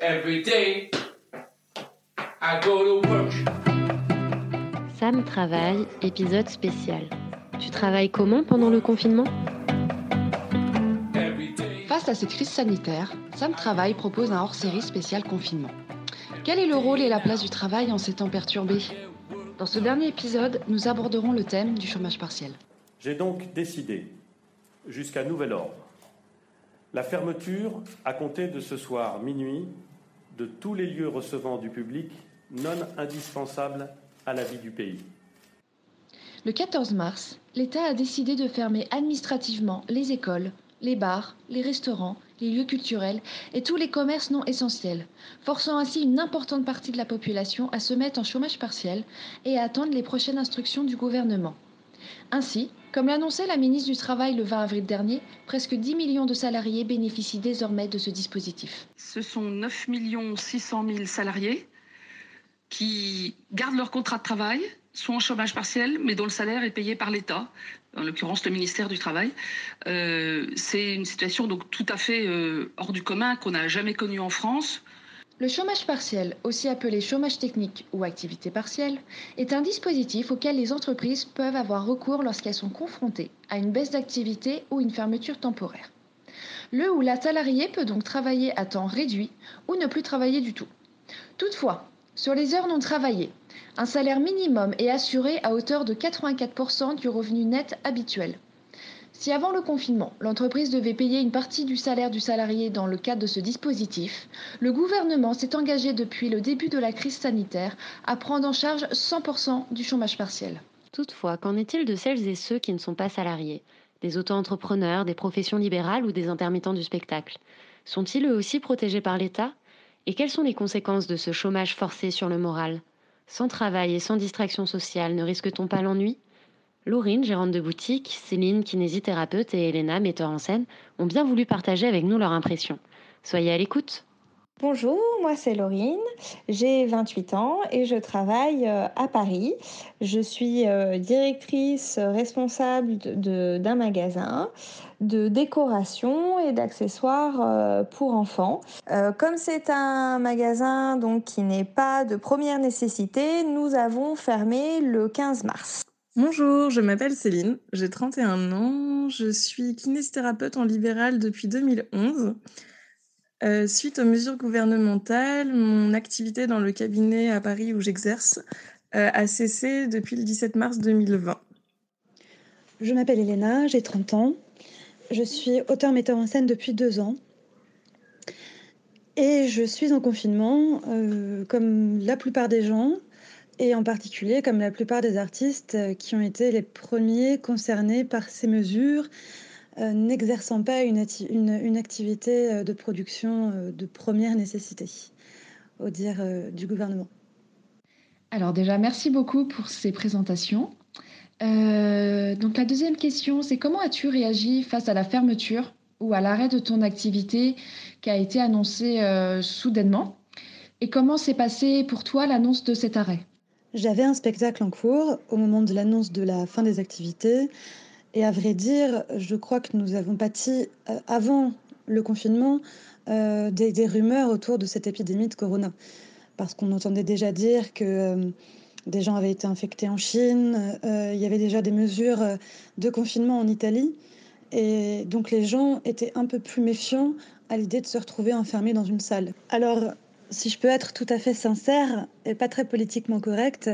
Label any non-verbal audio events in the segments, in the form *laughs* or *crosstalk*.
Every day, I go to work. Sam travaille, épisode spécial. Tu travailles comment pendant le confinement? Face à cette crise sanitaire, Sam Travail propose un hors-série spécial confinement. Quel est le rôle et la place du travail en ces temps perturbés? Dans ce dernier épisode, nous aborderons le thème du chômage partiel. J'ai donc décidé, jusqu'à nouvel ordre, la fermeture, à compter de ce soir minuit, de tous les lieux recevant du public non indispensables à la vie du pays. Le 14 mars, l'État a décidé de fermer administrativement les écoles, les bars, les restaurants, les lieux culturels et tous les commerces non essentiels, forçant ainsi une importante partie de la population à se mettre en chômage partiel et à attendre les prochaines instructions du gouvernement. Ainsi, comme l'annonçait la ministre du Travail le 20 avril dernier, presque 10 millions de salariés bénéficient désormais de ce dispositif. Ce sont 9 600 000 salariés qui gardent leur contrat de travail, sont en chômage partiel, mais dont le salaire est payé par l'État, en l'occurrence le ministère du Travail. Euh, c'est une situation donc tout à fait euh, hors du commun qu'on n'a jamais connue en France. Le chômage partiel, aussi appelé chômage technique ou activité partielle, est un dispositif auquel les entreprises peuvent avoir recours lorsqu'elles sont confrontées à une baisse d'activité ou une fermeture temporaire. Le ou la salarié peut donc travailler à temps réduit ou ne plus travailler du tout. Toutefois, sur les heures non travaillées, un salaire minimum est assuré à hauteur de 84% du revenu net habituel. Si avant le confinement, l'entreprise devait payer une partie du salaire du salarié dans le cadre de ce dispositif, le gouvernement s'est engagé depuis le début de la crise sanitaire à prendre en charge 100% du chômage partiel. Toutefois, qu'en est-il de celles et ceux qui ne sont pas salariés? Des auto-entrepreneurs, des professions libérales ou des intermittents du spectacle? Sont-ils eux aussi protégés par l'État? Et quelles sont les conséquences de ce chômage forcé sur le moral? Sans travail et sans distraction sociale, ne risque-t-on pas l'ennui? Laurine, gérante de boutique, Céline, kinésithérapeute et Elena, metteur en scène, ont bien voulu partager avec nous leur impression. Soyez à l'écoute. Bonjour, moi c'est Laurine, j'ai 28 ans et je travaille euh, à Paris. Je suis euh, directrice responsable de- d'un magasin de décoration et d'accessoires euh, pour enfants. Euh, Comme c'est un magasin qui n'est pas de première nécessité, nous avons fermé le 15 mars. Bonjour, je m'appelle Céline, j'ai 31 ans, je suis kinésithérapeute en libéral depuis 2011. Euh, suite aux mesures gouvernementales, mon activité dans le cabinet à Paris où j'exerce euh, a cessé depuis le 17 mars 2020. Je m'appelle Elena, j'ai 30 ans. Je suis auteur-metteur en scène depuis deux ans. Et je suis en confinement, euh, comme la plupart des gens, et en particulier comme la plupart des artistes euh, qui ont été les premiers concernés par ces mesures, euh, n'exerçant pas une, une- activité euh, de production de première nécessité, au dire du gouvernement. Alors déjà, merci beaucoup pour ces présentations. Donc la deuxième question, c'est comment as-tu réagi face à la fermeture ou à l'arrêt de ton activité qui a été annoncée soudainement? Et comment s'est passé pour toi l'annonce de cet arrêt? J'avais un spectacle en cours au moment de l'annonce de la fin des activités. Et à vrai dire, je crois que nous avons pâti euh, avant le confinement euh, des, rumeurs autour de cette épidémie de corona. Parce qu'on entendait déjà dire que euh, des gens avaient été infectés en Chine, il y avait déjà des mesures de confinement en Italie. Et donc les gens étaient un peu plus méfiants à l'idée de se retrouver enfermés dans une salle. Alors, si je peux être tout à fait sincère et pas très politiquement correcte,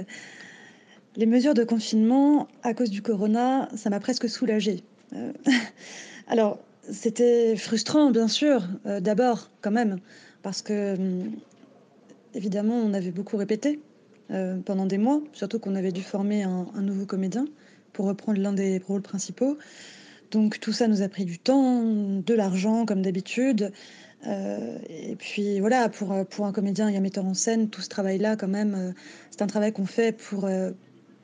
les mesures de confinement à cause du corona, ça m'a presque soulagée. Euh, *laughs* alors, c'était frustrant, bien sûr, euh, d'abord, quand même, parce que, hum, évidemment, on avait beaucoup répété euh, pendant des mois, surtout qu'on avait dû former un, un nouveau comédien pour reprendre l'un des rôles principaux. Donc, tout ça nous a pris du temps, de l'argent, comme d'habitude. Euh, et puis voilà, pour, euh, pour un comédien et un metteur en scène, tout ce travail-là, quand même, euh, c'est un travail qu'on fait pour,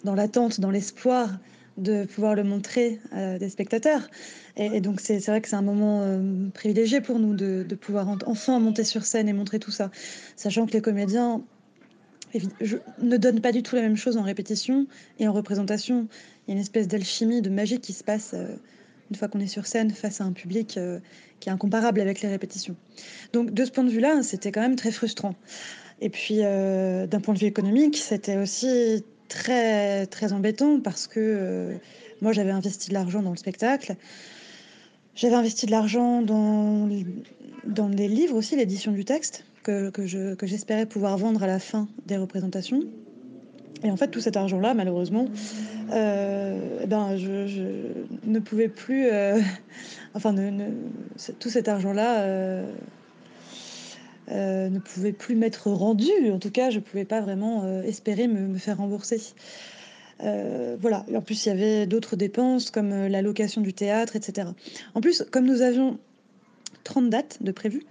dans l'attente, dans l'espoir de pouvoir le montrer des spectateurs. Et, donc c'est vrai que c'est un moment privilégié pour nous de, de pouvoir en- enfin monter sur scène et montrer tout ça, sachant que les comédiens ne donnent pas du tout la même chose en répétition et en représentation. Il y a une espèce d'alchimie, de magie qui se passe une fois qu'on est sur scène face à un public qui est incomparable avec les répétitions. Donc de ce point de vue-là, c'était quand même très frustrant. Et puis d'un point de vue économique, c'était aussi très très embêtant parce que moi j'avais investi de l'argent dans le spectacle. J'avais investi de l'argent dans, dans les livres aussi, l'édition du texte, que, que j'espérais pouvoir vendre à la fin des représentations. Et en fait, tout cet argent-là, malheureusement, euh, ben, je, ne pouvais plus. Euh, *laughs* enfin, tout cet argent-là euh, ne pouvait plus m'être rendu. En tout cas, je ne pouvais pas vraiment espérer me, me, faire rembourser. voilà. En plus, il y avait d'autres dépenses comme la location du théâtre, etc. En plus, comme nous avions 30 dates de prévues,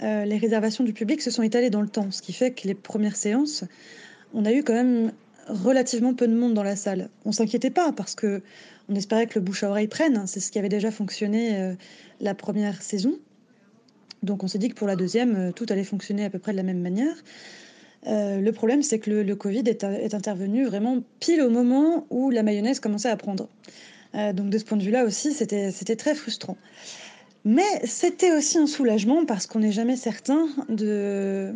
les réservations du public se sont étalées dans le temps, ce qui fait que les premières séances, on a eu quand même relativement peu de monde dans la salle. On s'inquiétait pas parce que on espérait que le bouche à oreille prenne. C'est ce qui avait déjà fonctionné euh, la première saison. Donc on s'est dit que pour la deuxième, euh, tout allait fonctionner à peu près de la même manière. Euh, le problème, c'est que le, Covid est, intervenu vraiment pile au moment où la mayonnaise commençait à prendre. donc de ce point de vue-là aussi, c'était très frustrant. Mais c'était aussi un soulagement parce qu'on n'est jamais certain de,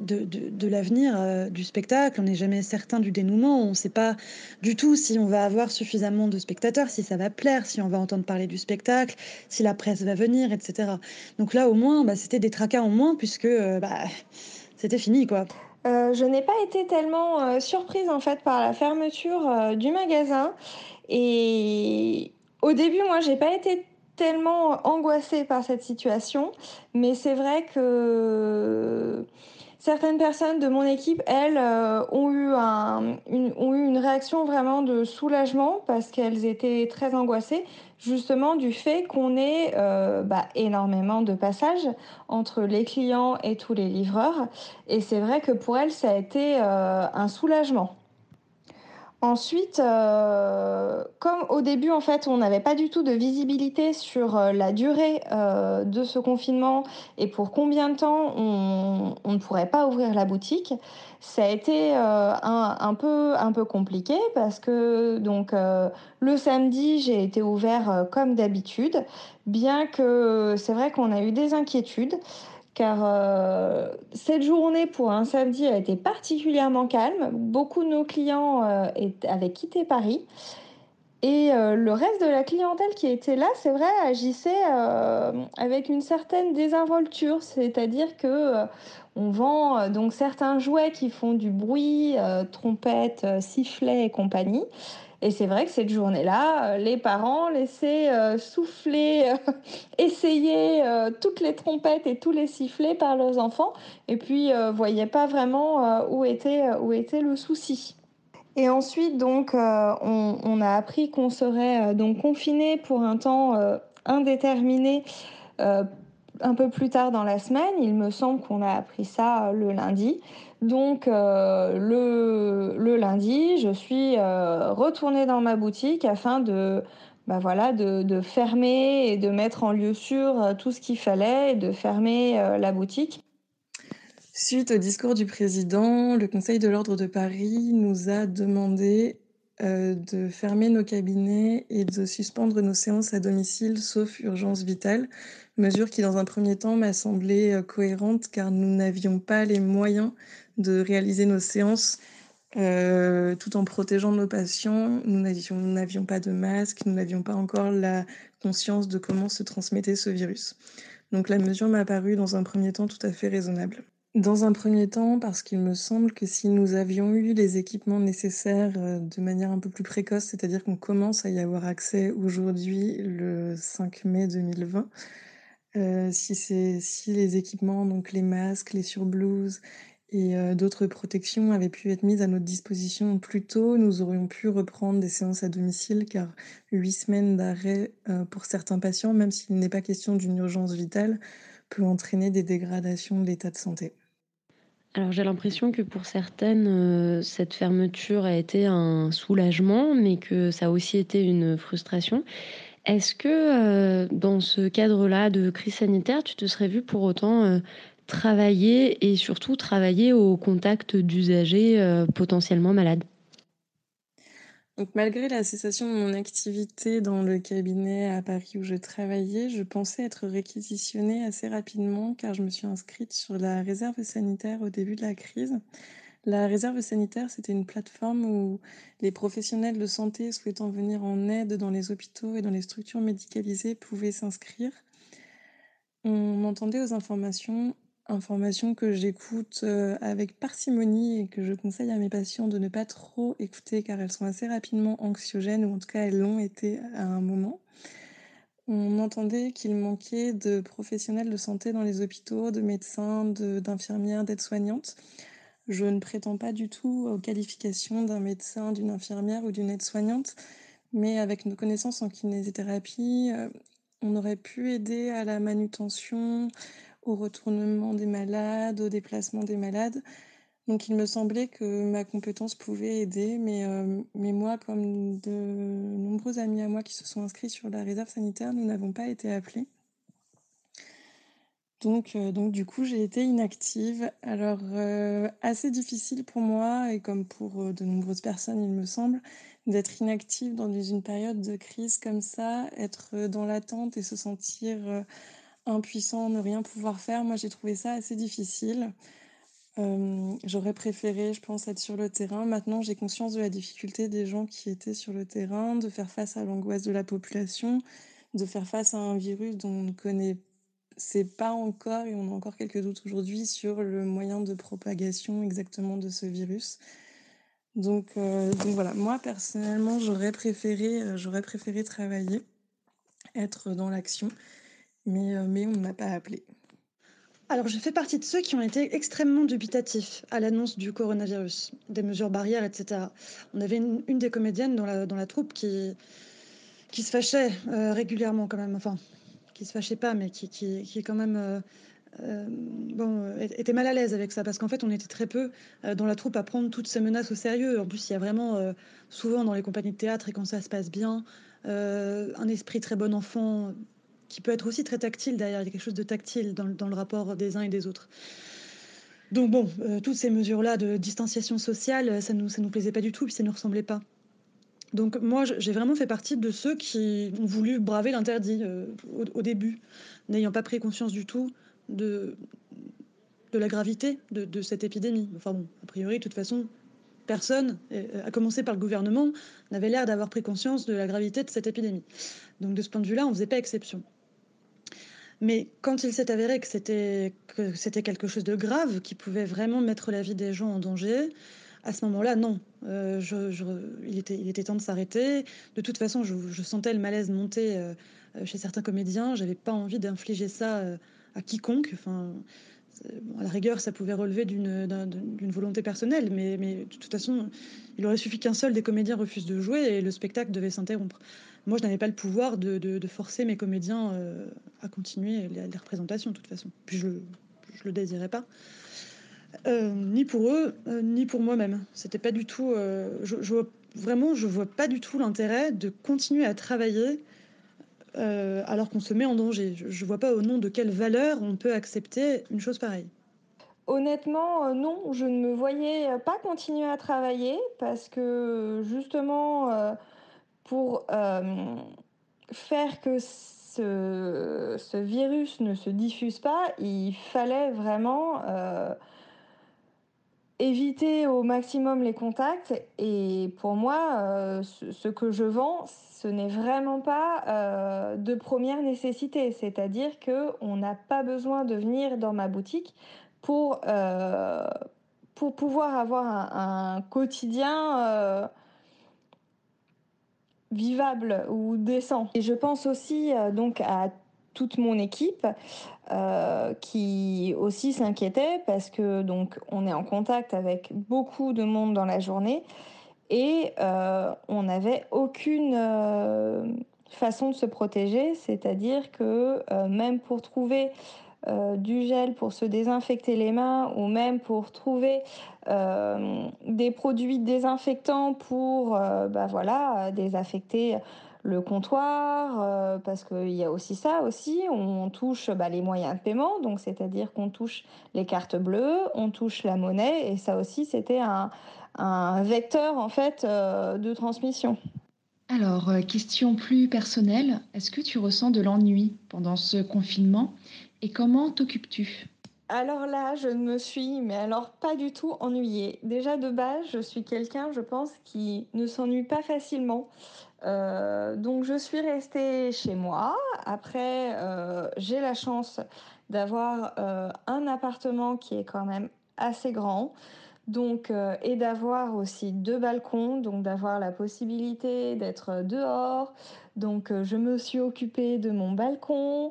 de, l'avenir euh, du spectacle. On n'est jamais certain du dénouement. On ne sait pas du tout si on va avoir suffisamment de spectateurs, si ça va plaire, si on va entendre parler du spectacle, si la presse va venir, etc. Donc là, au moins, bah, c'était des tracas en moins puisque euh, bah, c'était fini, quoi. Euh, je n'ai pas été tellement surprise en fait par la fermeture du magasin et au début, moi, j'ai pas été tellement angoissée par cette situation, mais c'est vrai que Certaines personnes de mon équipe, elles, euh, ont, eu une, ont eu une réaction vraiment de soulagement parce qu'elles étaient très angoissées, justement du fait qu'on ait euh, bah, énormément de passages entre les clients et tous les livreurs. Et c'est vrai que pour elles, ça a été euh, un soulagement. Ensuite, euh, comme au début, en fait, on n'avait pas du tout de visibilité sur euh, la durée euh, de ce confinement et pour combien de temps on, ne pourrait pas ouvrir la boutique, ça a été un, peu, un peu compliqué parce que donc le samedi, j'ai été ouvert comme d'habitude, bien que c'est vrai qu'on a eu des inquiétudes car euh, cette journée pour un samedi a été particulièrement calme. Beaucoup de nos clients euh, avaient quitté Paris. Et euh, le reste de la clientèle qui était là, c'est vrai, agissait avec une certaine désinvolture, c'est-à-dire que on vend donc certains jouets qui font du bruit, trompettes, sifflets et compagnie. Et c'est vrai que cette journée-là, euh, les parents laissaient euh, souffler, euh, *laughs* essayer toutes les trompettes et tous les sifflets par leurs enfants, et puis voyaient pas vraiment où était où était le souci. Et ensuite, donc, on, on, a appris qu'on serait donc confiné pour un temps indéterminé un peu plus tard dans la semaine. Il me semble qu'on a appris ça le lundi. Donc euh, le, lundi, je suis euh, retournée dans ma boutique afin de, bah de, fermer et de mettre en lieu sûr euh, tout ce qu'il fallait et de fermer la boutique. Suite au discours du président, le Conseil de l'ordre de Paris nous a demandé de fermer nos cabinets et de suspendre nos séances à domicile sauf urgence vitale, mesure qui dans un premier temps m'a semblé cohérente car nous n'avions pas les moyens de réaliser nos séances euh, tout en protégeant nos patients. Nous n'avions pas de masque, nous n'avions pas encore la conscience de comment se transmettait ce virus. Donc la mesure m'a paru dans un premier temps tout à fait raisonnable. Dans un premier temps, parce qu'il me semble que si nous avions eu les équipements nécessaires euh, de manière un peu plus précoce, c'est-à-dire qu'on commence à y avoir accès aujourd'hui le 5 mai 2020, euh, si, les équipements, donc les masques, les surblouses et euh, d'autres protections avaient pu être mises à notre disposition plus tôt, nous aurions pu reprendre des séances à domicile car huit semaines d'arrêt euh, pour certains patients, même s'il n'est pas question d'une urgence vitale, peut entraîner des dégradations de l'état de santé. Alors j'ai l'impression que pour certaines, cette fermeture a été un soulagement, mais que ça a aussi été une frustration. Est-ce que dans ce cadre-là de crise sanitaire, tu te serais vu pour autant travailler et surtout travailler au contact d'usagers euh, potentiellement malades? Malgré la cessation de mon activité dans le cabinet à Paris où je travaillais, je pensais être réquisitionnée assez rapidement car je me suis inscrite sur la réserve sanitaire au début de la crise. La réserve sanitaire, c'était une plateforme où les professionnels de santé souhaitant venir en aide dans les hôpitaux et dans les structures médicalisées pouvaient s'inscrire. On entendait aux informations Informations que j'écoute avec parcimonie et que je conseille à mes patients de ne pas trop écouter car elles sont assez rapidement anxiogènes ou en tout cas elles l'ont été à un moment. On entendait qu'il manquait de professionnels de santé dans les hôpitaux, de médecins, d'infirmières, d'aides-soignantes. Je ne prétends pas du tout aux qualifications d'un médecin, d'une infirmière ou d'une aide-soignante, mais avec nos connaissances en kinésithérapie, on aurait pu aider à la manutention, au retournement des malades, au déplacement des malades. Donc il me semblait que ma compétence pouvait aider, mais, euh, mais moi, comme de nombreux amis à moi qui se sont inscrits sur la réserve sanitaire, nous n'avons pas été appelés. Donc, euh, donc du coup, j'ai été inactive. Alors, euh, assez difficile pour moi, et comme pour de nombreuses personnes, il me semble, d'être inactive dans une période de crise comme ça, être dans l'attente et se sentir impuissant, ne rien pouvoir faire, moi j'ai trouvé ça assez difficile. Euh, j'aurais préféré, je pense, être sur le terrain. Maintenant, j'ai conscience de la difficulté des gens qui étaient sur le terrain, de faire face à l'angoisse de la population, de faire face à un virus dont on ne connaît pas encore, et on a encore quelques doutes aujourd'hui sur le moyen de propagation exactement de ce virus. Donc, euh, voilà, moi personnellement, j'aurais préféré, euh, j'aurais préféré travailler, être dans l'action mais, euh, mais on ne m'a pas appelé. Alors, je fais partie de ceux qui ont été extrêmement dubitatifs à l'annonce du coronavirus, des mesures barrières, etc. On avait une, des comédiennes dans la, troupe qui, qui se fâchait régulièrement, quand même. Enfin, qui se fâchait pas, mais qui, qui, qui quand même. Euh, bon, était mal à l'aise avec ça parce qu'en fait on était très peu dans la troupe à prendre toutes ces menaces au sérieux. En plus, il y a vraiment souvent dans les compagnies de théâtre et quand ça se passe bien, un esprit très bon enfant qui peut être aussi très tactile derrière. Il y a quelque chose de tactile dans, dans le rapport des uns et des autres. Donc bon, euh, toutes ces mesures-là de distanciation sociale, ça nous, ça nous plaisait pas du tout, puis ça nous ressemblait pas. Donc moi, j'ai vraiment fait partie de ceux qui ont voulu braver l'interdit euh, au, début, n'ayant pas pris conscience du tout de, la gravité de, cette épidémie. Enfin bon, a priori, de toute façon, personne, euh, à commencer par le gouvernement, n'avait l'air d'avoir pris conscience de la gravité de cette épidémie. Donc de ce point de vue-là, on ne faisait pas exception. Mais quand il s'est avéré que c'était quelque chose de grave, qui pouvait vraiment mettre la vie des gens en danger, à ce moment-là, non. Euh, il, était, temps de s'arrêter. De toute façon, je, sentais le malaise monter euh, chez certains comédiens. J'avais pas envie d'infliger ça euh, à quiconque. Enfin, à la rigueur, ça pouvait relever d'une, volonté personnelle, mais, de toute façon, il aurait suffi qu'un seul des comédiens refuse de jouer et le spectacle devait s'interrompre. Moi, je n'avais pas le pouvoir de, forcer mes comédiens euh, à continuer les, représentations, de toute façon. Puis je le désirais pas. Euh, ni pour eux, euh, ni pour moi-même. C'était pas du tout. Je, je, vraiment, je vois pas du tout l'intérêt de continuer à travailler alors qu'on se met en danger. Je, je vois pas au nom de quelle valeur on peut accepter une chose pareille. Honnêtement, non, je ne me voyais pas continuer à travailler parce que justement pour euh, faire que ce, virus ne se diffuse pas, il fallait vraiment euh, éviter au maximum les contacts. Et pour moi, euh, ce, que je vends, ce n'est vraiment pas de première nécessité. C'est-à-dire qu'on n'a pas besoin de venir dans ma boutique pour, pour pouvoir avoir un, un quotidien vivable ou décent. Et je pense aussi euh, donc à toute mon équipe euh, qui aussi s'inquiétait parce que donc on est en contact avec beaucoup de monde dans la journée et euh, on n'avait aucune façon de se protéger, c'est-à-dire que même pour trouver euh, du gel pour se désinfecter les mains ou même pour trouver euh, des produits désinfectants pour euh, bah voilà, désinfecter le comptoir, euh, parce qu'il y a aussi ça aussi, on touche bah, les moyens de paiement, donc c'est-à-dire qu'on touche les cartes bleues, on touche la monnaie, et ça aussi c'était un, vecteur en fait euh, de transmission. Alors, euh, question plus personnelle, est-ce que tu ressens de l'ennui pendant ce confinement? Et comment t'occupes-tu? Alors là, je ne me suis, mais alors pas du tout ennuyée. Déjà de base, je suis quelqu'un, je pense, qui ne s'ennuie pas facilement. Euh, donc je suis restée chez moi. Après, euh, j'ai la chance d'avoir euh, un appartement qui est quand même assez grand. Donc, et d'avoir aussi deux balcons, donc d'avoir la possibilité d'être dehors. Donc, je me suis occupée de mon balcon.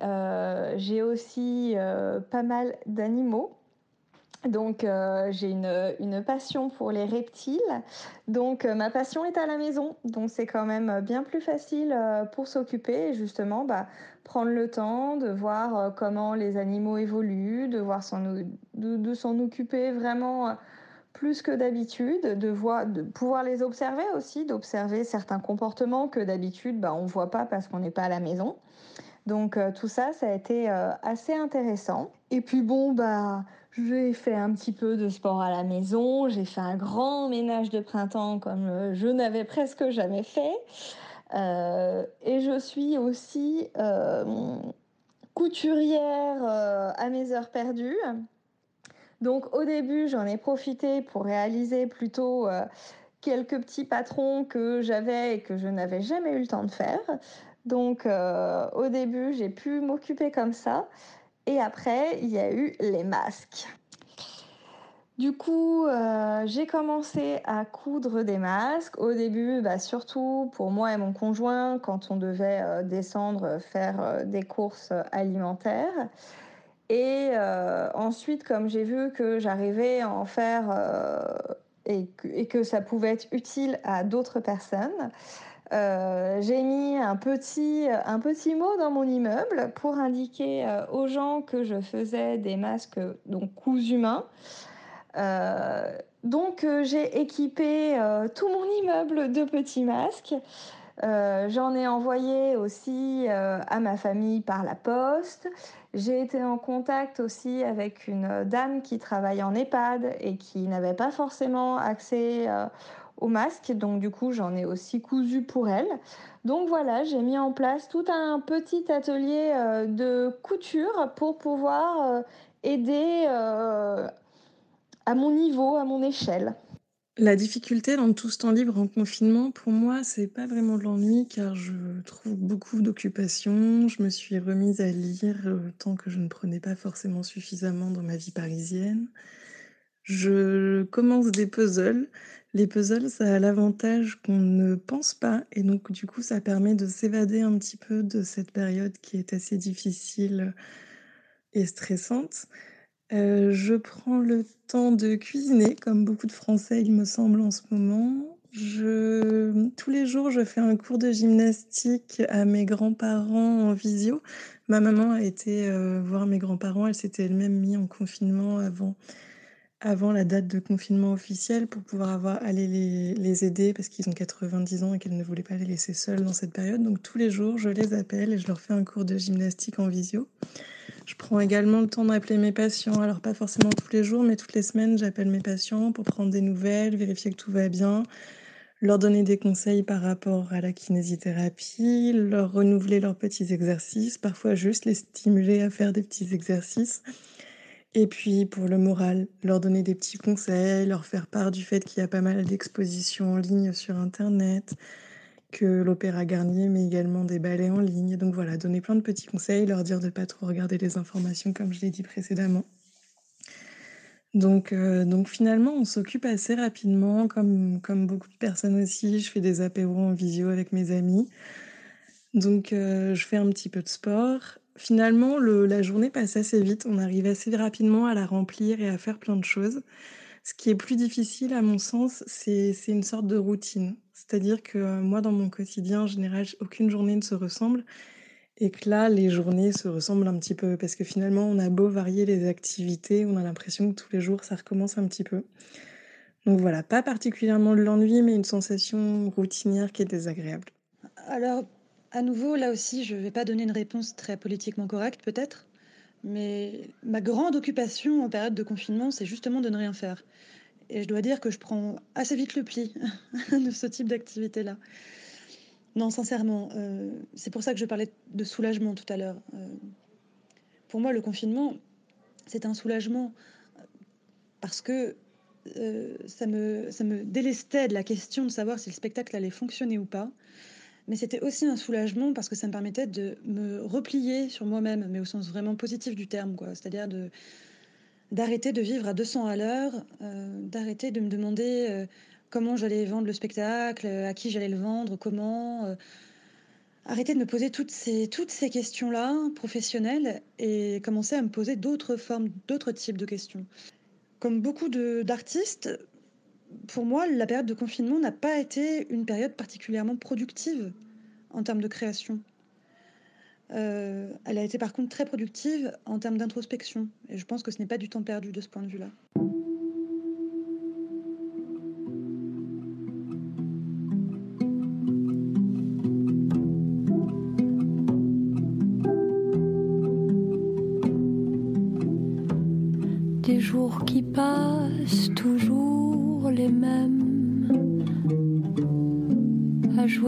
J'ai aussi pas mal d'animaux. Donc euh, j'ai une, passion pour les reptiles. Donc ma passion est à la maison. Donc c'est quand même bien plus facile pour s'occuper et justement bah, prendre le temps de voir comment les animaux évoluent, de, voir de, s'en occuper vraiment plus que d'habitude, de, pouvoir les observer aussi, d'observer certains comportements que d'habitude bah, on ne voit pas parce qu'on n'est pas à la maison. Donc euh, tout ça, ça a été euh, assez intéressant. Et puis bon, bah, j'ai fait un petit peu de sport à la maison, j'ai fait un grand ménage de printemps comme euh, je n'avais presque jamais fait. et je suis aussi couturière à mes heures perdues. Donc au début, j'en ai profité pour réaliser plutôt quelques petits patrons que j'avais et que je n'avais jamais eu le temps de faire. Donc euh, au début, j'ai pu m'occuper comme ça. Et après, il y a eu les masques. Du coup, euh, j'ai commencé à coudre des masques. Au début, bah, surtout pour moi et mon conjoint, quand on devait euh, descendre faire des courses alimentaires. Et ensuite, comme j'ai vu que j'arrivais à en faire et que, ça pouvait être utile à d'autres personnes, euh, j'ai mis un petit, un petit mot dans mon immeuble pour indiquer euh, aux gens que je faisais des masques donc cousus humains. Euh, donc j'ai équipé tout mon immeuble de petits masques. J'en ai envoyé aussi à ma famille par la poste. J'ai été en contact aussi avec une dame qui travaille en EHPAD et qui n'avait pas forcément accès au masque. Donc du coup, j'en ai aussi cousu pour elle. Donc voilà, j'ai mis en place tout un petit atelier euh, de couture pour pouvoir euh, aider euh, à mon niveau, à mon échelle. La difficulté dans tout ce temps libre en confinement, pour moi, c'est pas vraiment de l'ennui car je trouve beaucoup d'occupations. Je me suis remise à lire tant que je ne prenais pas forcément suffisamment dans ma vie parisienne. Je commence des puzzles. Les puzzles, ça a l'avantage qu'on ne pense pas et donc du coup, ça permet de s'évader un petit peu de cette période qui est assez difficile et stressante. Euh, je prends le temps de cuisiner, comme beaucoup de Français, il me semble, en ce moment. Je... Tous les jours, je fais un cours de gymnastique à mes grands-parents en visio. Ma maman a été euh, voir mes grands-parents, elle s'était elle-même mise en confinement avant avant la date de confinement officiel pour pouvoir aller les, aider parce qu'ils ont 90 ans et qu'elle ne voulait pas les laisser seuls dans cette période. Donc tous les jours, je les appelle et je leur fais un cours de gymnastique en visio. Je prends également le temps d'appeler mes patients. Alors pas forcément tous les jours, mais toutes les semaines, j'appelle mes patients pour prendre des nouvelles, vérifier que tout va bien, leur donner des conseils par rapport à la kinésithérapie, leur renouveler leurs petits exercices, parfois juste les stimuler à faire des petits exercices et puis pour le moral, leur donner des petits conseils, leur faire part du fait qu'il y a pas mal d'expositions en ligne sur Internet, que l'Opéra Garnier met également des ballets en ligne. Donc voilà, donner plein de petits conseils, leur dire de ne pas trop regarder les informations comme je l'ai dit précédemment. Donc, euh, donc finalement, on s'occupe assez rapidement, comme, comme beaucoup de personnes aussi. Je fais des apéros en visio avec mes amis. Donc euh, je fais un petit peu de sport finalement, la journée passe assez vite. On arrive assez rapidement à la remplir et à faire plein de choses. Ce qui est plus difficile, à mon sens, c'est une sorte de routine. C'est-à-dire que euh, moi, dans mon quotidien, en général, aucune journée ne se ressemble. Et que là, les journées se ressemblent un petit peu. Parce que finalement, on a beau varier les activités, on a l'impression que tous les jours, ça recommence un petit peu. Donc voilà, pas particulièrement de l'ennui, mais une sensation routinière qui est désagréable. Alors, à nouveau, là aussi, je ne vais pas donner une réponse très politiquement correcte, peut-être, mais ma grande occupation en période de confinement, c'est justement de ne rien faire. Et je dois dire que je prends assez vite le pli *laughs* de ce type d'activité-là. Non, sincèrement, euh, c'est pour ça que je parlais de soulagement tout à l'heure. Euh, pour moi, le confinement, c'est un soulagement parce que euh, ça, me, ça me délestait de la question de savoir si le spectacle allait fonctionner ou pas. Mais c'était aussi un soulagement parce que ça me permettait de me replier sur moi-même, mais au sens vraiment positif du terme, quoi. C'est-à-dire de d'arrêter de vivre à 200 à l'heure, euh, d'arrêter de me demander euh, comment j'allais vendre le spectacle, à qui j'allais le vendre, comment. arrêter de me poser toutes ces, toutes ces questions-là professionnelles et commencer à me poser d'autres formes, d'autres types de questions. Comme beaucoup d'artistes, pour moi, la période de confinement n'a pas été une période particulièrement productive en termes de création. Euh, elle a été par contre très productive en termes d'introspection. Et je pense que ce n'est pas du temps perdu de ce point de vue-là.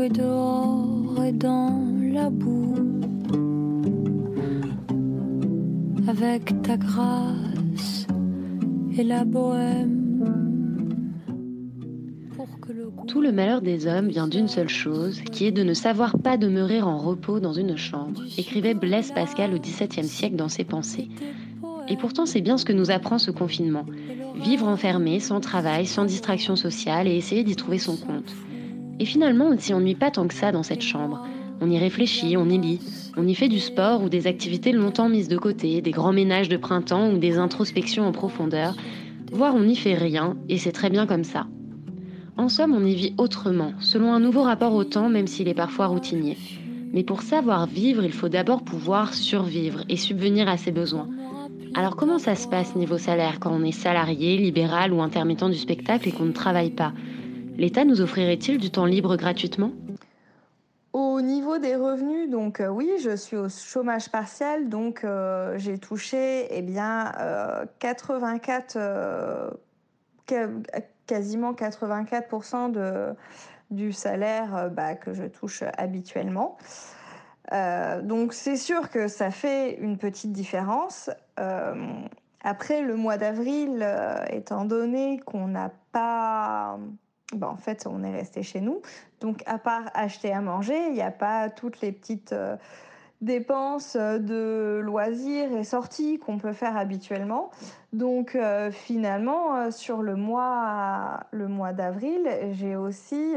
Jouer dehors et dans la boue avec ta grâce et la bohème. Tout le malheur des hommes vient d'une seule chose, qui est de ne savoir pas demeurer en repos dans une chambre, écrivait Blaise Pascal au XVIIe siècle dans ses pensées. Et pourtant, c'est bien ce que nous apprend ce confinement. Vivre enfermé, sans travail, sans distraction sociale et essayer d'y trouver son compte. Et finalement, on ne s'y ennuie pas tant que ça dans cette chambre. On y réfléchit, on y lit, on y fait du sport ou des activités longtemps mises de côté, des grands ménages de printemps ou des introspections en profondeur, voire on n'y fait rien, et c'est très bien comme ça. En somme, on y vit autrement, selon un nouveau rapport au temps, même s'il est parfois routinier. Mais pour savoir vivre, il faut d'abord pouvoir survivre et subvenir à ses besoins. Alors comment ça se passe niveau salaire quand on est salarié, libéral ou intermittent du spectacle et qu'on ne travaille pas? L'État nous offrirait-il du temps libre gratuitement? Au niveau des revenus, donc euh, oui, je suis au chômage partiel, donc euh, j'ai touché eh bien 84, euh, quasiment 84% de, du salaire bah, que je touche habituellement. Donc c'est sûr que ça fait une petite différence. Après le mois d'avril, étant donné qu'on n'a pas... Ben, en fait, on est resté chez nous. Donc à part acheter à manger, il n'y a pas toutes les petites dépenses de loisirs et sorties qu'on peut faire habituellement. Donc finalement, sur le mois, le mois d'avril, j'ai aussi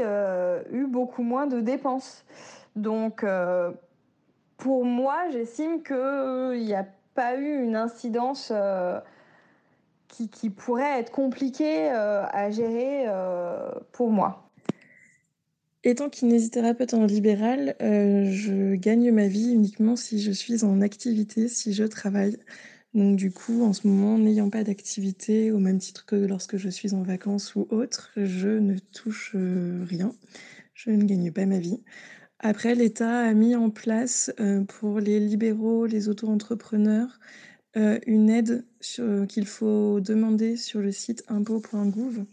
eu beaucoup moins de dépenses. Donc pour moi, j'estime qu'il n'y euh, a pas eu une incidence euh, qui, pourrait être compliquée euh, à gérer pour moi. Étant kinésithérapeute en libéral, je gagne ma vie uniquement si je suis en activité, si je travaille. Donc du coup, en ce moment, n'ayant pas d'activité, au même titre que lorsque je suis en vacances ou autre, je ne touche rien. Je ne gagne pas ma vie. Après, l'État a mis en place euh, pour les libéraux, les auto-entrepreneurs, euh, une aide euh, qu'il faut demander sur le site impôt.gouv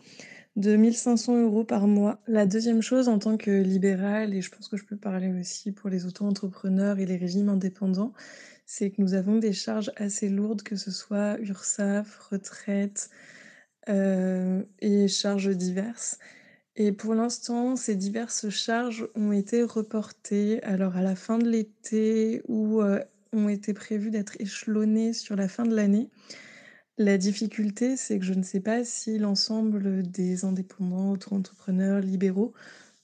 de 1500 euros par mois. La deuxième chose, en tant que libéral, et je pense que je peux parler aussi pour les auto-entrepreneurs et les régimes indépendants, c'est que nous avons des charges assez lourdes, que ce soit URSAF, retraite et charges diverses. Et pour l'instant, ces diverses charges ont été reportées alors à la fin de l'été ou euh, ont été prévues d'être échelonnées sur la fin de l'année. La difficulté, c'est que je ne sais pas si l'ensemble des indépendants, auto-entrepreneurs, libéraux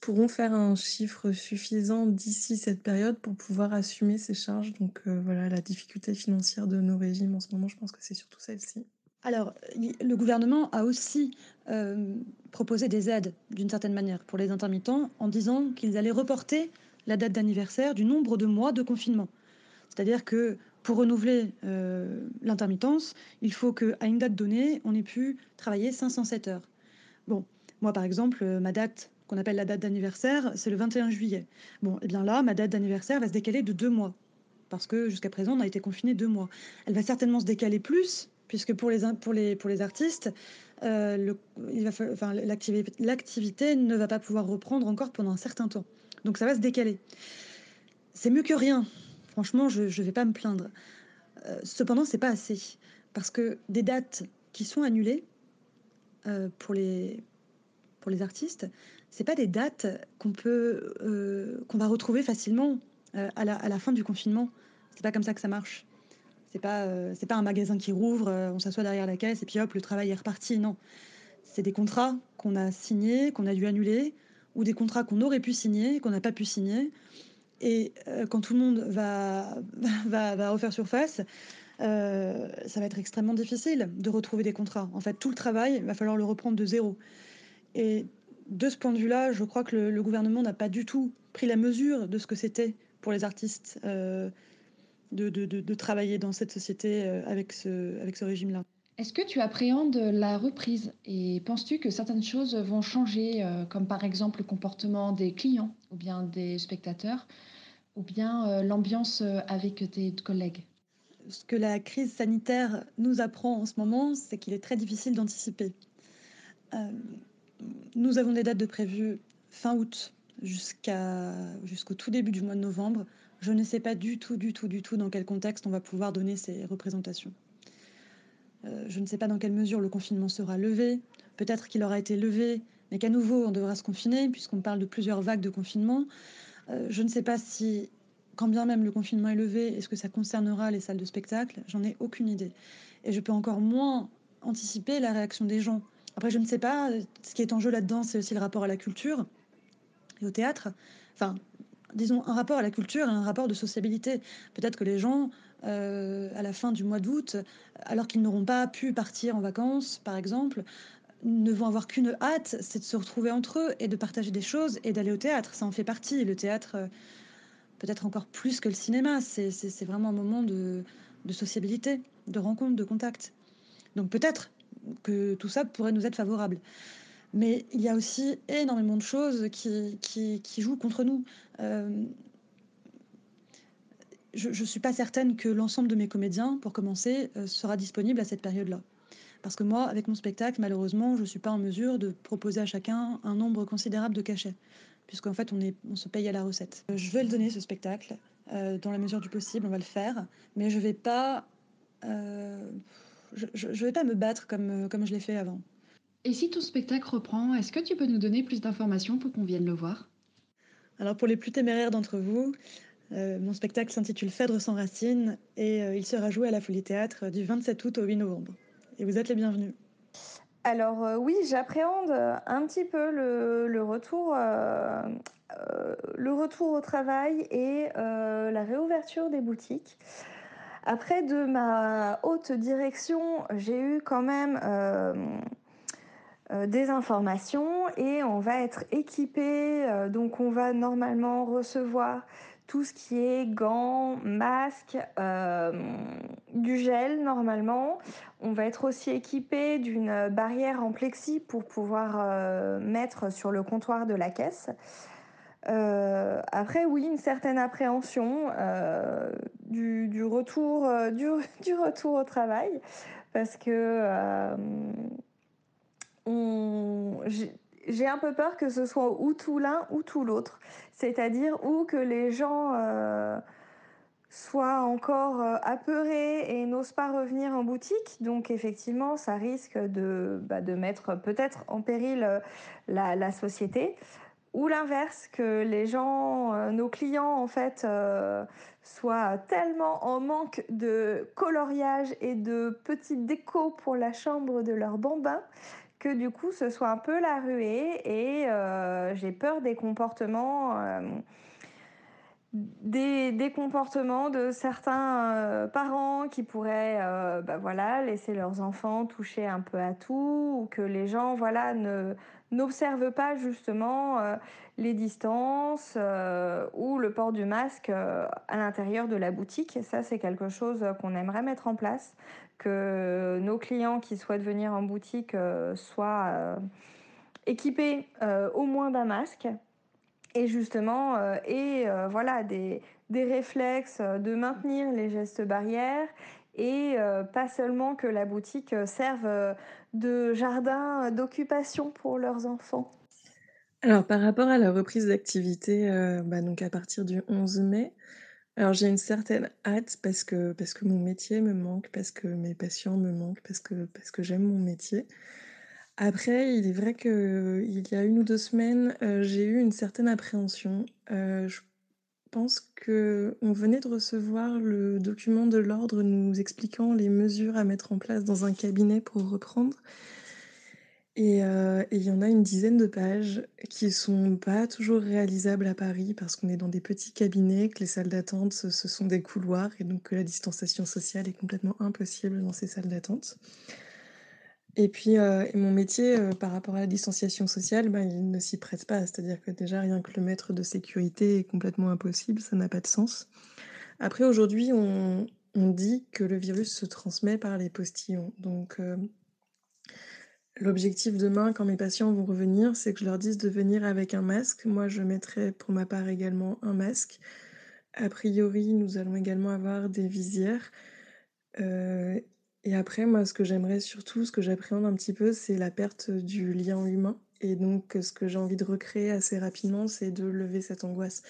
pourront faire un chiffre suffisant d'ici cette période pour pouvoir assumer ces charges. Donc euh, voilà, la difficulté financière de nos régimes en ce moment, je pense que c'est surtout celle-ci. Alors, le gouvernement a aussi euh, proposé des aides, d'une certaine manière, pour les intermittents, en disant qu'ils allaient reporter la date d'anniversaire du nombre de mois de confinement. C'est-à-dire que pour renouveler euh, l'intermittence, il faut qu'à une date donnée, on ait pu travailler 507 heures. Bon, moi par exemple, ma date qu'on appelle la date d'anniversaire, c'est le 21 juillet. Bon, et eh bien là, ma date d'anniversaire va se décaler de deux mois, parce que jusqu'à présent, on a été confiné deux mois. Elle va certainement se décaler plus, puisque pour les, pour les, pour les artistes, euh, l'activité ne va pas pouvoir reprendre encore pendant un certain temps. Donc ça va se décaler. C'est mieux que rien. Franchement, je ne vais pas me plaindre. Euh, cependant, c'est pas assez. Parce que des dates qui sont annulées euh, pour, les, pour les artistes, c'est pas des dates qu'on peut qu'on va retrouver facilement à la, à, la, fin du confinement. C'est pas comme ça que ça marche. C'est pas, euh, pas un magasin qui rouvre, euh, on s'assoit derrière la caisse et puis hop, le travail est reparti. Non. C'est des contrats qu'on a signés, qu'on a dû annuler, ou des contrats qu'on aurait pu signer, qu'on n'a pas pu signer. Et euh, quand tout le monde va, *laughs* va, refaire surface, ça va être extrêmement difficile de retrouver des contrats. En fait, tout le travail, il va falloir le reprendre de zéro. Et de ce point de vue-là, je crois que le, gouvernement n'a pas du tout pris la mesure de ce que c'était pour les artistes de, travailler dans cette société euh, avec ce, avec ce régime-là. Est-ce que tu appréhendes la reprise et penses-tu que certaines choses vont changer, euh, comme par exemple le comportement des clients ou bien des spectateurs, ou bien euh, l'ambiance avec tes collègues? Ce que la crise sanitaire nous apprend en ce moment, c'est qu'il est très difficile d'anticiper. nous avons des dates de prévues fin août jusqu'au tout début du mois de novembre je ne sais pas du tout, du tout, du tout dans quel contexte on va pouvoir donner ces représentations. Euh, je ne sais pas dans quelle mesure le confinement sera levé. Peut-être qu'il aura été levé, mais qu'à nouveau on devra se confiner, puisqu'on parle de plusieurs vagues de confinement. Euh, je ne sais pas si, quand bien même le confinement est levé, est-ce que ça concernera les salles de spectacle? J'en ai aucune idée. Et je peux encore moins anticiper la réaction des gens. Après, je ne sais pas. Ce qui est en jeu là-dedans, c'est aussi le rapport à la culture et au théâtre. Enfin, disons, un rapport à la culture et un rapport de sociabilité. Peut-être que les gens, à la fin du mois d'août, alors qu'ils n'auront pas pu partir en vacances, par exemple, ne vont avoir qu'une hâte, c'est de se retrouver entre eux et de partager des choses et d'aller au théâtre. Ça en fait partie. Le théâtre, euh, peut-être encore plus que le cinéma, c'est vraiment un moment de, sociabilité, de rencontre, de contact. Donc peut-être que tout ça pourrait nous être favorable. Mais il y a aussi énormément de choses qui, qui, jouent contre nous. Euh, je ne suis pas certaine que l'ensemble de mes comédiens, pour commencer, euh, sera disponible à cette période-là. Parce que moi, avec mon spectacle, malheureusement, je ne suis pas en mesure de proposer à chacun un nombre considérable de cachets, puisqu'en fait, on, est, on se paye à la recette. Je vais le donner, ce spectacle, euh, dans la mesure du possible, on va le faire, mais je ne vais pas... je vais pas me battre comme, comme je l'ai fait avant. Et si ton spectacle reprend, est-ce que tu peux nous donner plus d'informations pour qu'on vienne le voir? Alors pour les plus téméraires d'entre vous, euh, mon spectacle s'intitule Phèdre sans racines et euh, il sera joué à la Folie Théâtre du 27 août au 8 novembre. Et vous êtes les bienvenus. Alors euh, oui, j'appréhende un petit peu le, retour, le retour au travail et la réouverture des boutiques. Après, de ma haute direction, j'ai eu quand même des informations et on va être équipé. Donc on va normalement recevoir tout ce qui est gants, masques, euh, du gel normalement. On va être aussi équipé d'une barrière en plexi pour pouvoir mettre sur le comptoir de la caisse. après, oui, une certaine appréhension du, retour, *laughs* du, du, retour au travail parce que j'ai un peu peur que ce soit ou tout l'un ou tout l'autre. C'est-à-dire ou que les gens euh, soient encore euh, apeurés et n'osent pas revenir en boutique. Donc effectivement, ça risque de, bah, de mettre peut-être en péril euh, la, société. Ou l'inverse, que les gens, nos clients en fait, soient tellement en manque de coloriage et de petites décos pour la chambre de leur bambin que du coup ce soit un peu la ruée et euh, j'ai peur des comportements euh, des, comportements de certains euh, parents qui pourraient bah voilà, laisser leurs enfants toucher un peu à tout ou que les gens voilà, ne, n'observent pas justement les distances ou le port du masque à l'intérieur de la boutique. ça, c'est quelque chose qu'on aimerait mettre en place que nos clients qui souhaitent venir en boutique euh, soient, euh, équipés au moins d'un masque et justement, et voilà, des, des réflexes de maintenir les gestes barrières et pas seulement que la boutique serve de jardin d'occupation pour leurs enfants. Alors par rapport à la reprise d'activité, bah, donc à partir du 11 mai, alors j'ai une certaine hâte parce que parce que mon métier me manque, parce que mes patients me manquent, parce que parce que j'aime mon métier. Après, il est vrai qu'il y a une ou deux semaines, j'ai eu une certaine appréhension. je pense qu'on venait de recevoir le document de l'ordre nous expliquant les mesures à mettre en place dans un cabinet pour reprendre. Euh, et il y en a une dizaine de pages qui sont pas toujours réalisables à Paris parce qu'on est dans des petits cabinets, que les salles d'attente, ce sont des couloirs et donc que la distanciation sociale est complètement impossible dans ces salles d'attente. Et puis, euh, mon métier, euh, par rapport à la distanciation sociale, ben, il ne s'y prête pas. C'est-à-dire que déjà rien que le mètre de sécurité est complètement impossible, ça n'a pas de sens. Après aujourd'hui, on on dit que le virus se transmet par les postillons donc L'objectif demain, quand mes patients vont revenir, c'est que je leur dise de venir avec un masque. Moi, je mettrai pour ma part également un masque. A priori, nous allons également avoir des visières. Euh, et après, moi, ce que j'aimerais surtout, ce que j'appréhende un petit peu, c'est la perte du lien humain. Et donc, ce que j'ai envie de recréer assez rapidement, c'est de lever cette angoisse.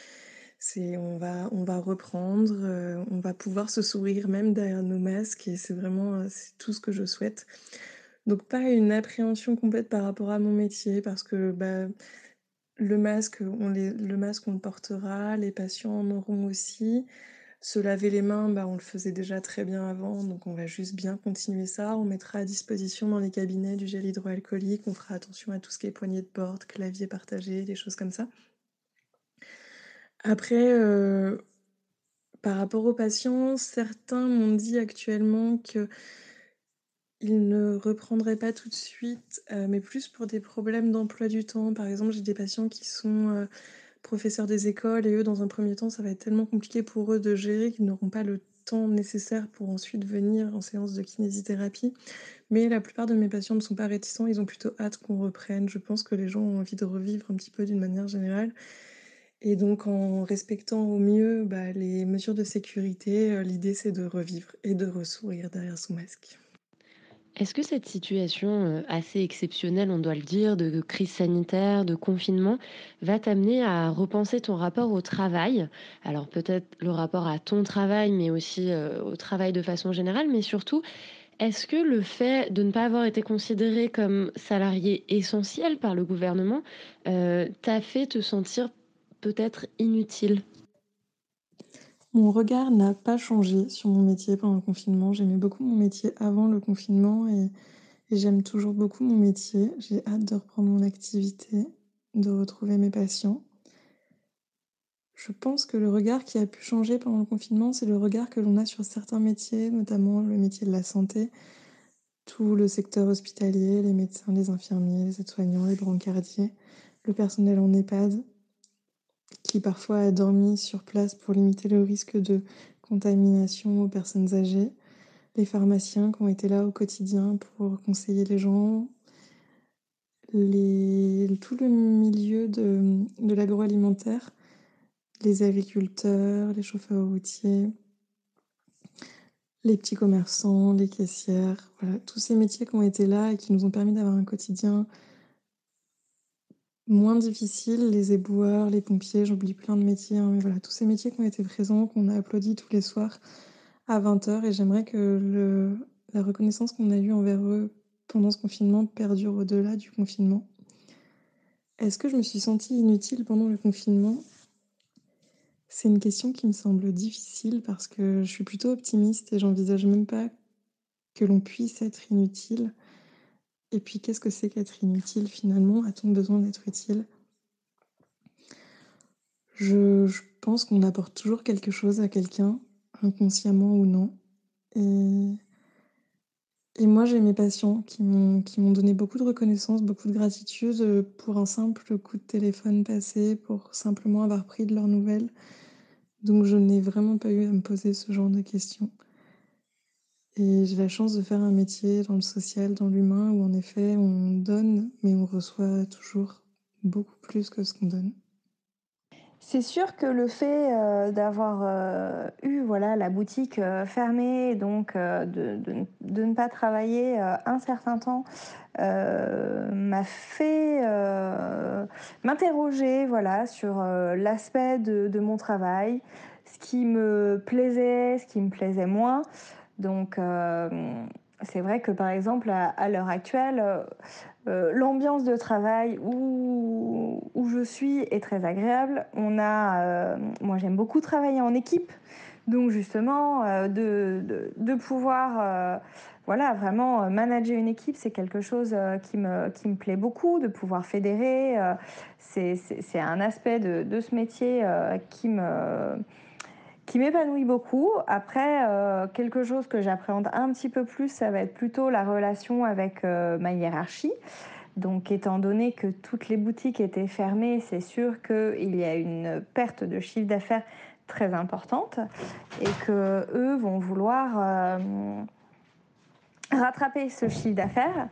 C'est on va, on va reprendre, euh, on va pouvoir se sourire même derrière nos masques. Et c'est vraiment euh, tout ce que je souhaite. Donc pas une appréhension complète par rapport à mon métier parce que bah, le masque, on le masque, portera, les patients en auront aussi. Se laver les mains, bah, on le faisait déjà très bien avant, donc on va juste bien continuer ça. On mettra à disposition dans les cabinets du gel hydroalcoolique, on fera attention à tout ce qui est poignée de porte, clavier partagé, des choses comme ça. Après, euh, par rapport aux patients, certains m'ont dit actuellement que il ne reprendrait pas tout de suite, euh, mais plus pour des problèmes d'emploi du temps. Par exemple, j'ai des patients qui sont euh, professeurs des écoles et eux, dans un premier temps, ça va être tellement compliqué pour eux de gérer qu'ils n'auront pas le temps nécessaire pour ensuite venir en séance de kinésithérapie. Mais la plupart de mes patients ne sont pas réticents, ils ont plutôt hâte qu'on reprenne. Je pense que les gens ont envie de revivre un petit peu d'une manière générale. Et donc en respectant au mieux bah, les mesures de sécurité, euh, l'idée c'est de revivre et de ressourire derrière son masque. Est-ce que cette situation euh, assez exceptionnelle, on doit le dire, de crise sanitaire, de confinement, va t'amener à repenser ton rapport au travail? Alors peut-être le rapport à ton travail, mais aussi euh, au travail de façon générale, mais surtout, est-ce que le fait de ne pas avoir été considéré comme salarié essentiel par le gouvernement euh, t'a fait te sentir peut-être inutile? Mon regard n'a pas changé sur mon métier pendant le confinement. J'aimais beaucoup mon métier avant le confinement et, j'aime toujours beaucoup mon métier. J'ai hâte de reprendre mon activité, de retrouver mes patients. Je pense que le regard qui a pu changer pendant le confinement, c'est le regard que l'on a sur certains métiers, notamment le métier de la santé, tout le secteur hospitalier, les médecins, les infirmiers, les aides-soignants, les brancardiers, le personnel en EHPAD, qui parfois a dormi sur place pour limiter le risque de contamination aux personnes âgées, les pharmaciens qui ont été là au quotidien pour conseiller les gens, les, tout le milieu de, de l'agroalimentaire, les agriculteurs, les chauffeurs routiers, les petits commerçants, les caissières, voilà, tous ces métiers qui ont été là et qui nous ont permis d'avoir un quotidien moins difficile, les éboueurs, les pompiers, j'oublie plein de métiers, hein, mais voilà, tous ces métiers qui ont été présents, qu'on a applaudi tous les soirs à 20h, et j'aimerais que la reconnaissance qu'on a eue envers eux pendant ce confinement perdure au-delà du confinement. Est-ce que je me suis sentie inutile pendant le confinement? C'est une question qui me semble difficile parce que je suis plutôt optimiste et j'envisage même pas que l'on puisse être inutile. Et puis, qu'est-ce que c'est qu'être inutile finalement? A-t-on besoin d'être utile? Je, pense qu'on apporte toujours quelque chose à quelqu'un, inconsciemment ou non. Et, et moi, j'ai mes patients qui m'ont donné beaucoup de reconnaissance, beaucoup de gratitude pour un simple coup de téléphone passé, pour simplement avoir pris de leurs nouvelles. Donc, je n'ai vraiment pas eu à me poser ce genre de questions. Et j'ai la chance de faire un métier dans le social, dans l'humain, où en effet on donne, mais on reçoit toujours beaucoup plus que ce qu'on donne. C'est sûr que le fait euh, d'avoir euh, eu voilà, la boutique euh, fermée, donc de, de- de ne pas travailler un certain temps, m'a fait m'interroger voilà, sur l'aspect de, de mon travail, ce qui me plaisait, ce qui me plaisait moins. Donc euh, c'est vrai que par exemple à, l'heure actuelle, euh, euh, l'ambiance de travail où, où je suis est très agréable. On a, moi j'aime beaucoup travailler en équipe, donc justement de, de, pouvoir voilà, vraiment manager une équipe, c'est quelque chose qui me, qui me plaît beaucoup, de pouvoir fédérer. c'est un aspect de, ce métier qui me qui m'épanouit beaucoup. Après, euh, quelque chose que j'appréhende un petit peu plus, ça va être plutôt la relation avec euh, ma hiérarchie. Donc, étant donné que toutes les boutiques étaient fermées, c'est sûr qu'il y a une perte de chiffre d'affaires très importante et que eux vont vouloir euh, rattraper ce chiffre d'affaires.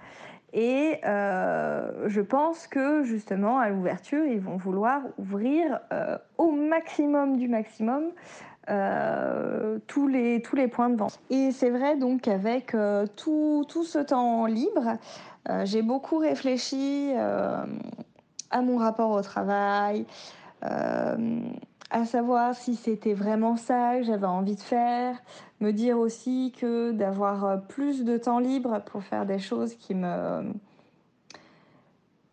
Et je pense que justement à l'ouverture, ils vont vouloir ouvrir au maximum du maximum euh, tous, les, tous les points de vente. Et c'est vrai donc qu'avec euh, tout, tout ce temps libre, euh, j'ai beaucoup réfléchi à mon rapport au travail, à savoir si c'était vraiment ça que j'avais envie de faire, me dire aussi que d'avoir plus de temps libre pour faire des choses qui me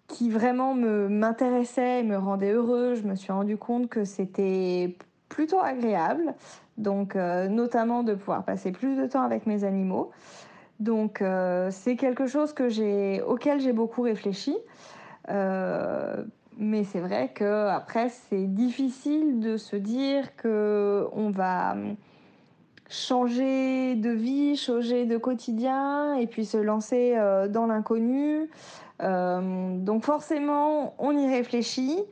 qui vraiment me m'intéressaient et me rendaient heureux, je me suis rendu compte que c'était plutôt agréable, donc euh, notamment de pouvoir passer plus de temps avec mes animaux. Donc euh, c'est quelque chose auquel j'ai beaucoup réfléchi. Euh, mais c'est vrai que après c'est difficile de se dire que on va changer de vie, changer de quotidien et puis se lancer dans l'inconnu. Donc forcément, on y réfléchit,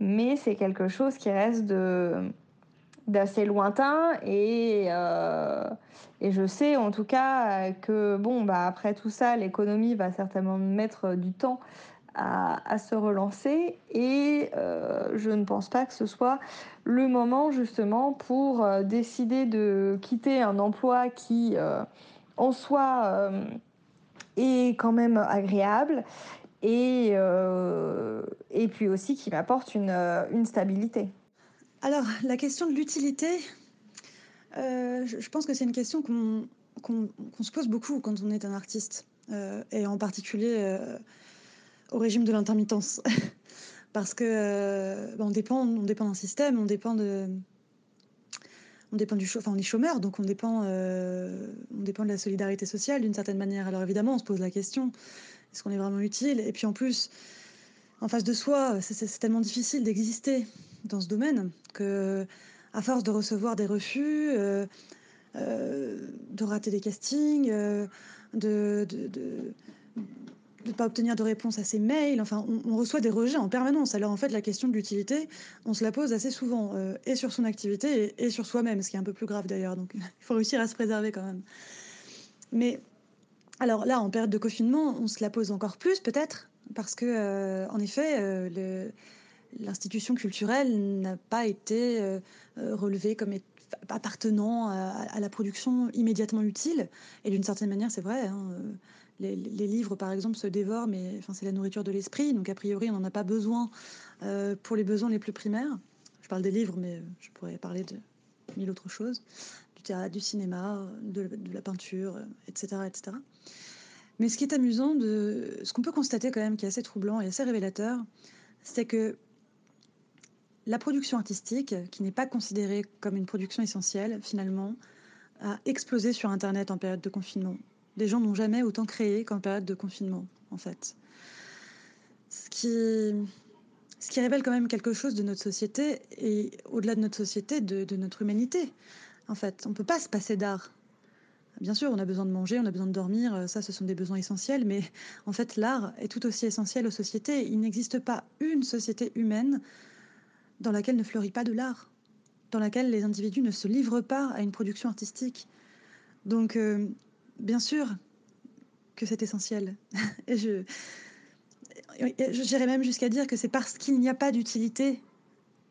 mais c'est quelque chose qui reste de d'assez lointain et, euh, et je sais en tout cas que bon bah après tout ça l'économie va certainement mettre du temps à, à se relancer et euh, je ne pense pas que ce soit le moment justement pour euh, décider de quitter un emploi qui en soi est quand même agréable et, et puis aussi qui m'apporte une, une stabilité. Alors, la question de l'utilité, euh, je, pense que c'est une question qu'on se pose beaucoup quand on est un artiste, euh, et en particulier euh, au régime de l'intermittence. *laughs* Parce que bah, on dépend, d'un système, on dépend du enfin, on est chômeur, donc on dépend, on dépend de la solidarité sociale d'une certaine manière. Alors évidemment, on se pose la question est-ce qu'on est vraiment utile? Et puis en plus, en face de soi, c'est tellement difficile d'exister dans ce domaine que, à force de recevoir des refus, euh, euh, de rater des castings, euh, de de, de- de ne pas obtenir de réponse à ses mails, enfin, on, reçoit des rejets en permanence. Alors en fait, la question de l'utilité, on se la pose assez souvent, et sur son activité et, sur soi-même, ce qui est un peu plus grave d'ailleurs. Donc *laughs* il faut réussir à se préserver quand même. Mais alors là, en période de confinement, on se la pose encore plus peut-être, parce que, en effet, le- l'institution culturelle n'a pas été euh, euh, relevée comme appartenant à, la production immédiatement utile. Et d'une certaine manière, c'est vrai. hein, euh, les, livres, par exemple, se dévorent, mais enfin, c'est la nourriture de l'esprit. Donc, a priori, on n'en a pas besoin pour les besoins les plus primaires. Je parle des livres, mais je pourrais parler de mille autres choses du théâtre, du cinéma, de, de la peinture, etc., etc. Mais ce qui est amusant, de, ce qu'on peut constater quand même, qui est assez troublant et assez révélateur, c'est que la production artistique, qui n'est pas considérée comme une production essentielle, finalement, a explosé sur Internet en période de confinement. Les gens n'ont jamais autant créé qu'en période de confinement, en fait. Ce qui, révèle quand même quelque chose de notre société et au-delà de notre société, de, de notre humanité. En fait, on ne peut pas se passer d'art. Bien sûr, on a besoin de manger, on a besoin de dormir, euh, ça ce sont des besoins essentiels, mais en fait l'art est tout aussi essentiel aux sociétés. Il n'existe pas une société humaine dans laquelle ne fleurit pas de l'art, dans laquelle les individus ne se livrent pas à une production artistique. Donc euh, bien sûr que c'est essentiel. *laughs* Et je, j'irais même jusqu'à dire que c'est parce qu'il n'y a pas d'utilité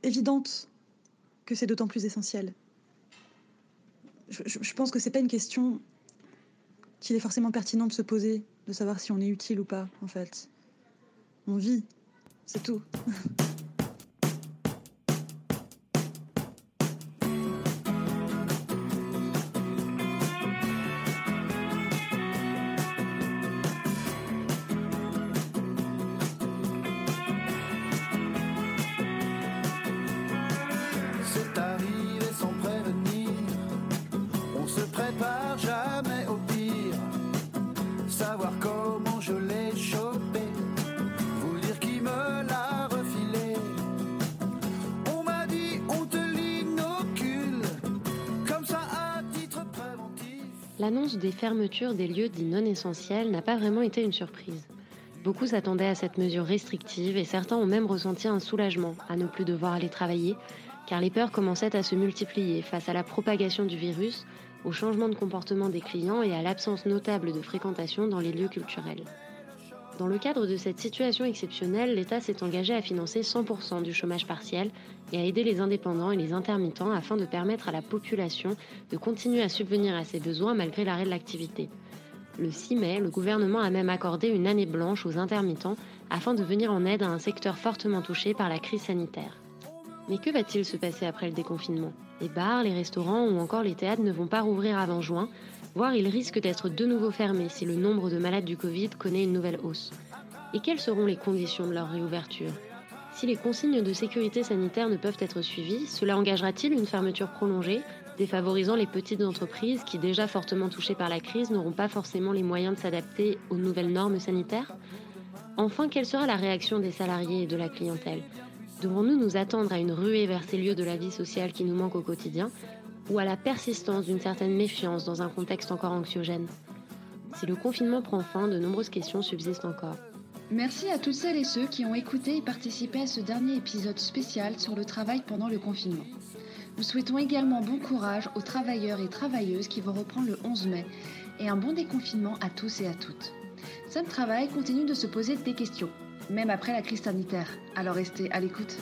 évidente que c'est d'autant plus essentiel. Je, pense que c'est pas une question qu'il est forcément pertinent de se poser, de savoir si on est utile ou pas, en fait. On vit, c'est tout. *laughs* L'annonce des fermetures des lieux dits non essentiels n'a pas vraiment été une surprise. Beaucoup s'attendaient à cette mesure restrictive et certains ont même ressenti un soulagement à ne plus devoir aller travailler, car les peurs commençaient à se multiplier face à la propagation du virus, au changement de comportement des clients et à l'absence notable de fréquentation dans les lieux culturels. Dans le cadre de cette situation exceptionnelle, l'État s'est engagé à financer 100% du chômage partiel et à aider les indépendants et les intermittents afin de permettre à la population de continuer à subvenir à ses besoins malgré l'arrêt de l'activité. Le 6 mai, le gouvernement a même accordé une année blanche aux intermittents afin de venir en aide à un secteur fortement touché par la crise sanitaire. Mais que va-t-il se passer après le déconfinement? Les bars, les restaurants ou encore les théâtres ne vont pas rouvrir avant juin, voire ils risquent d'être de nouveau fermés si le nombre de malades du Covid connaît une nouvelle hausse. Et quelles seront les conditions de leur réouverture? Si les consignes de sécurité sanitaire ne peuvent être suivies, cela engagera-t-il une fermeture prolongée, défavorisant les petites entreprises qui, déjà fortement touchées par la crise, n'auront pas forcément les moyens de s'adapter aux nouvelles normes sanitaires? Enfin, quelle sera la réaction des salariés et de la clientèle? Devrons-nous nous attendre à une ruée vers ces lieux de la vie sociale qui nous manquent au quotidien ou à la persistance d'une certaine méfiance dans un contexte encore anxiogène? Si le confinement prend fin, de nombreuses questions subsistent encore. Merci à toutes celles et ceux qui ont écouté et participé à ce dernier épisode spécial sur le travail pendant le confinement. Nous souhaitons également bon courage aux travailleurs et travailleuses qui vont reprendre le 11 mai et un bon déconfinement à tous et à toutes. Sam Travail continue de se poser des questions, même après la crise sanitaire. Alors restez à l'écoute.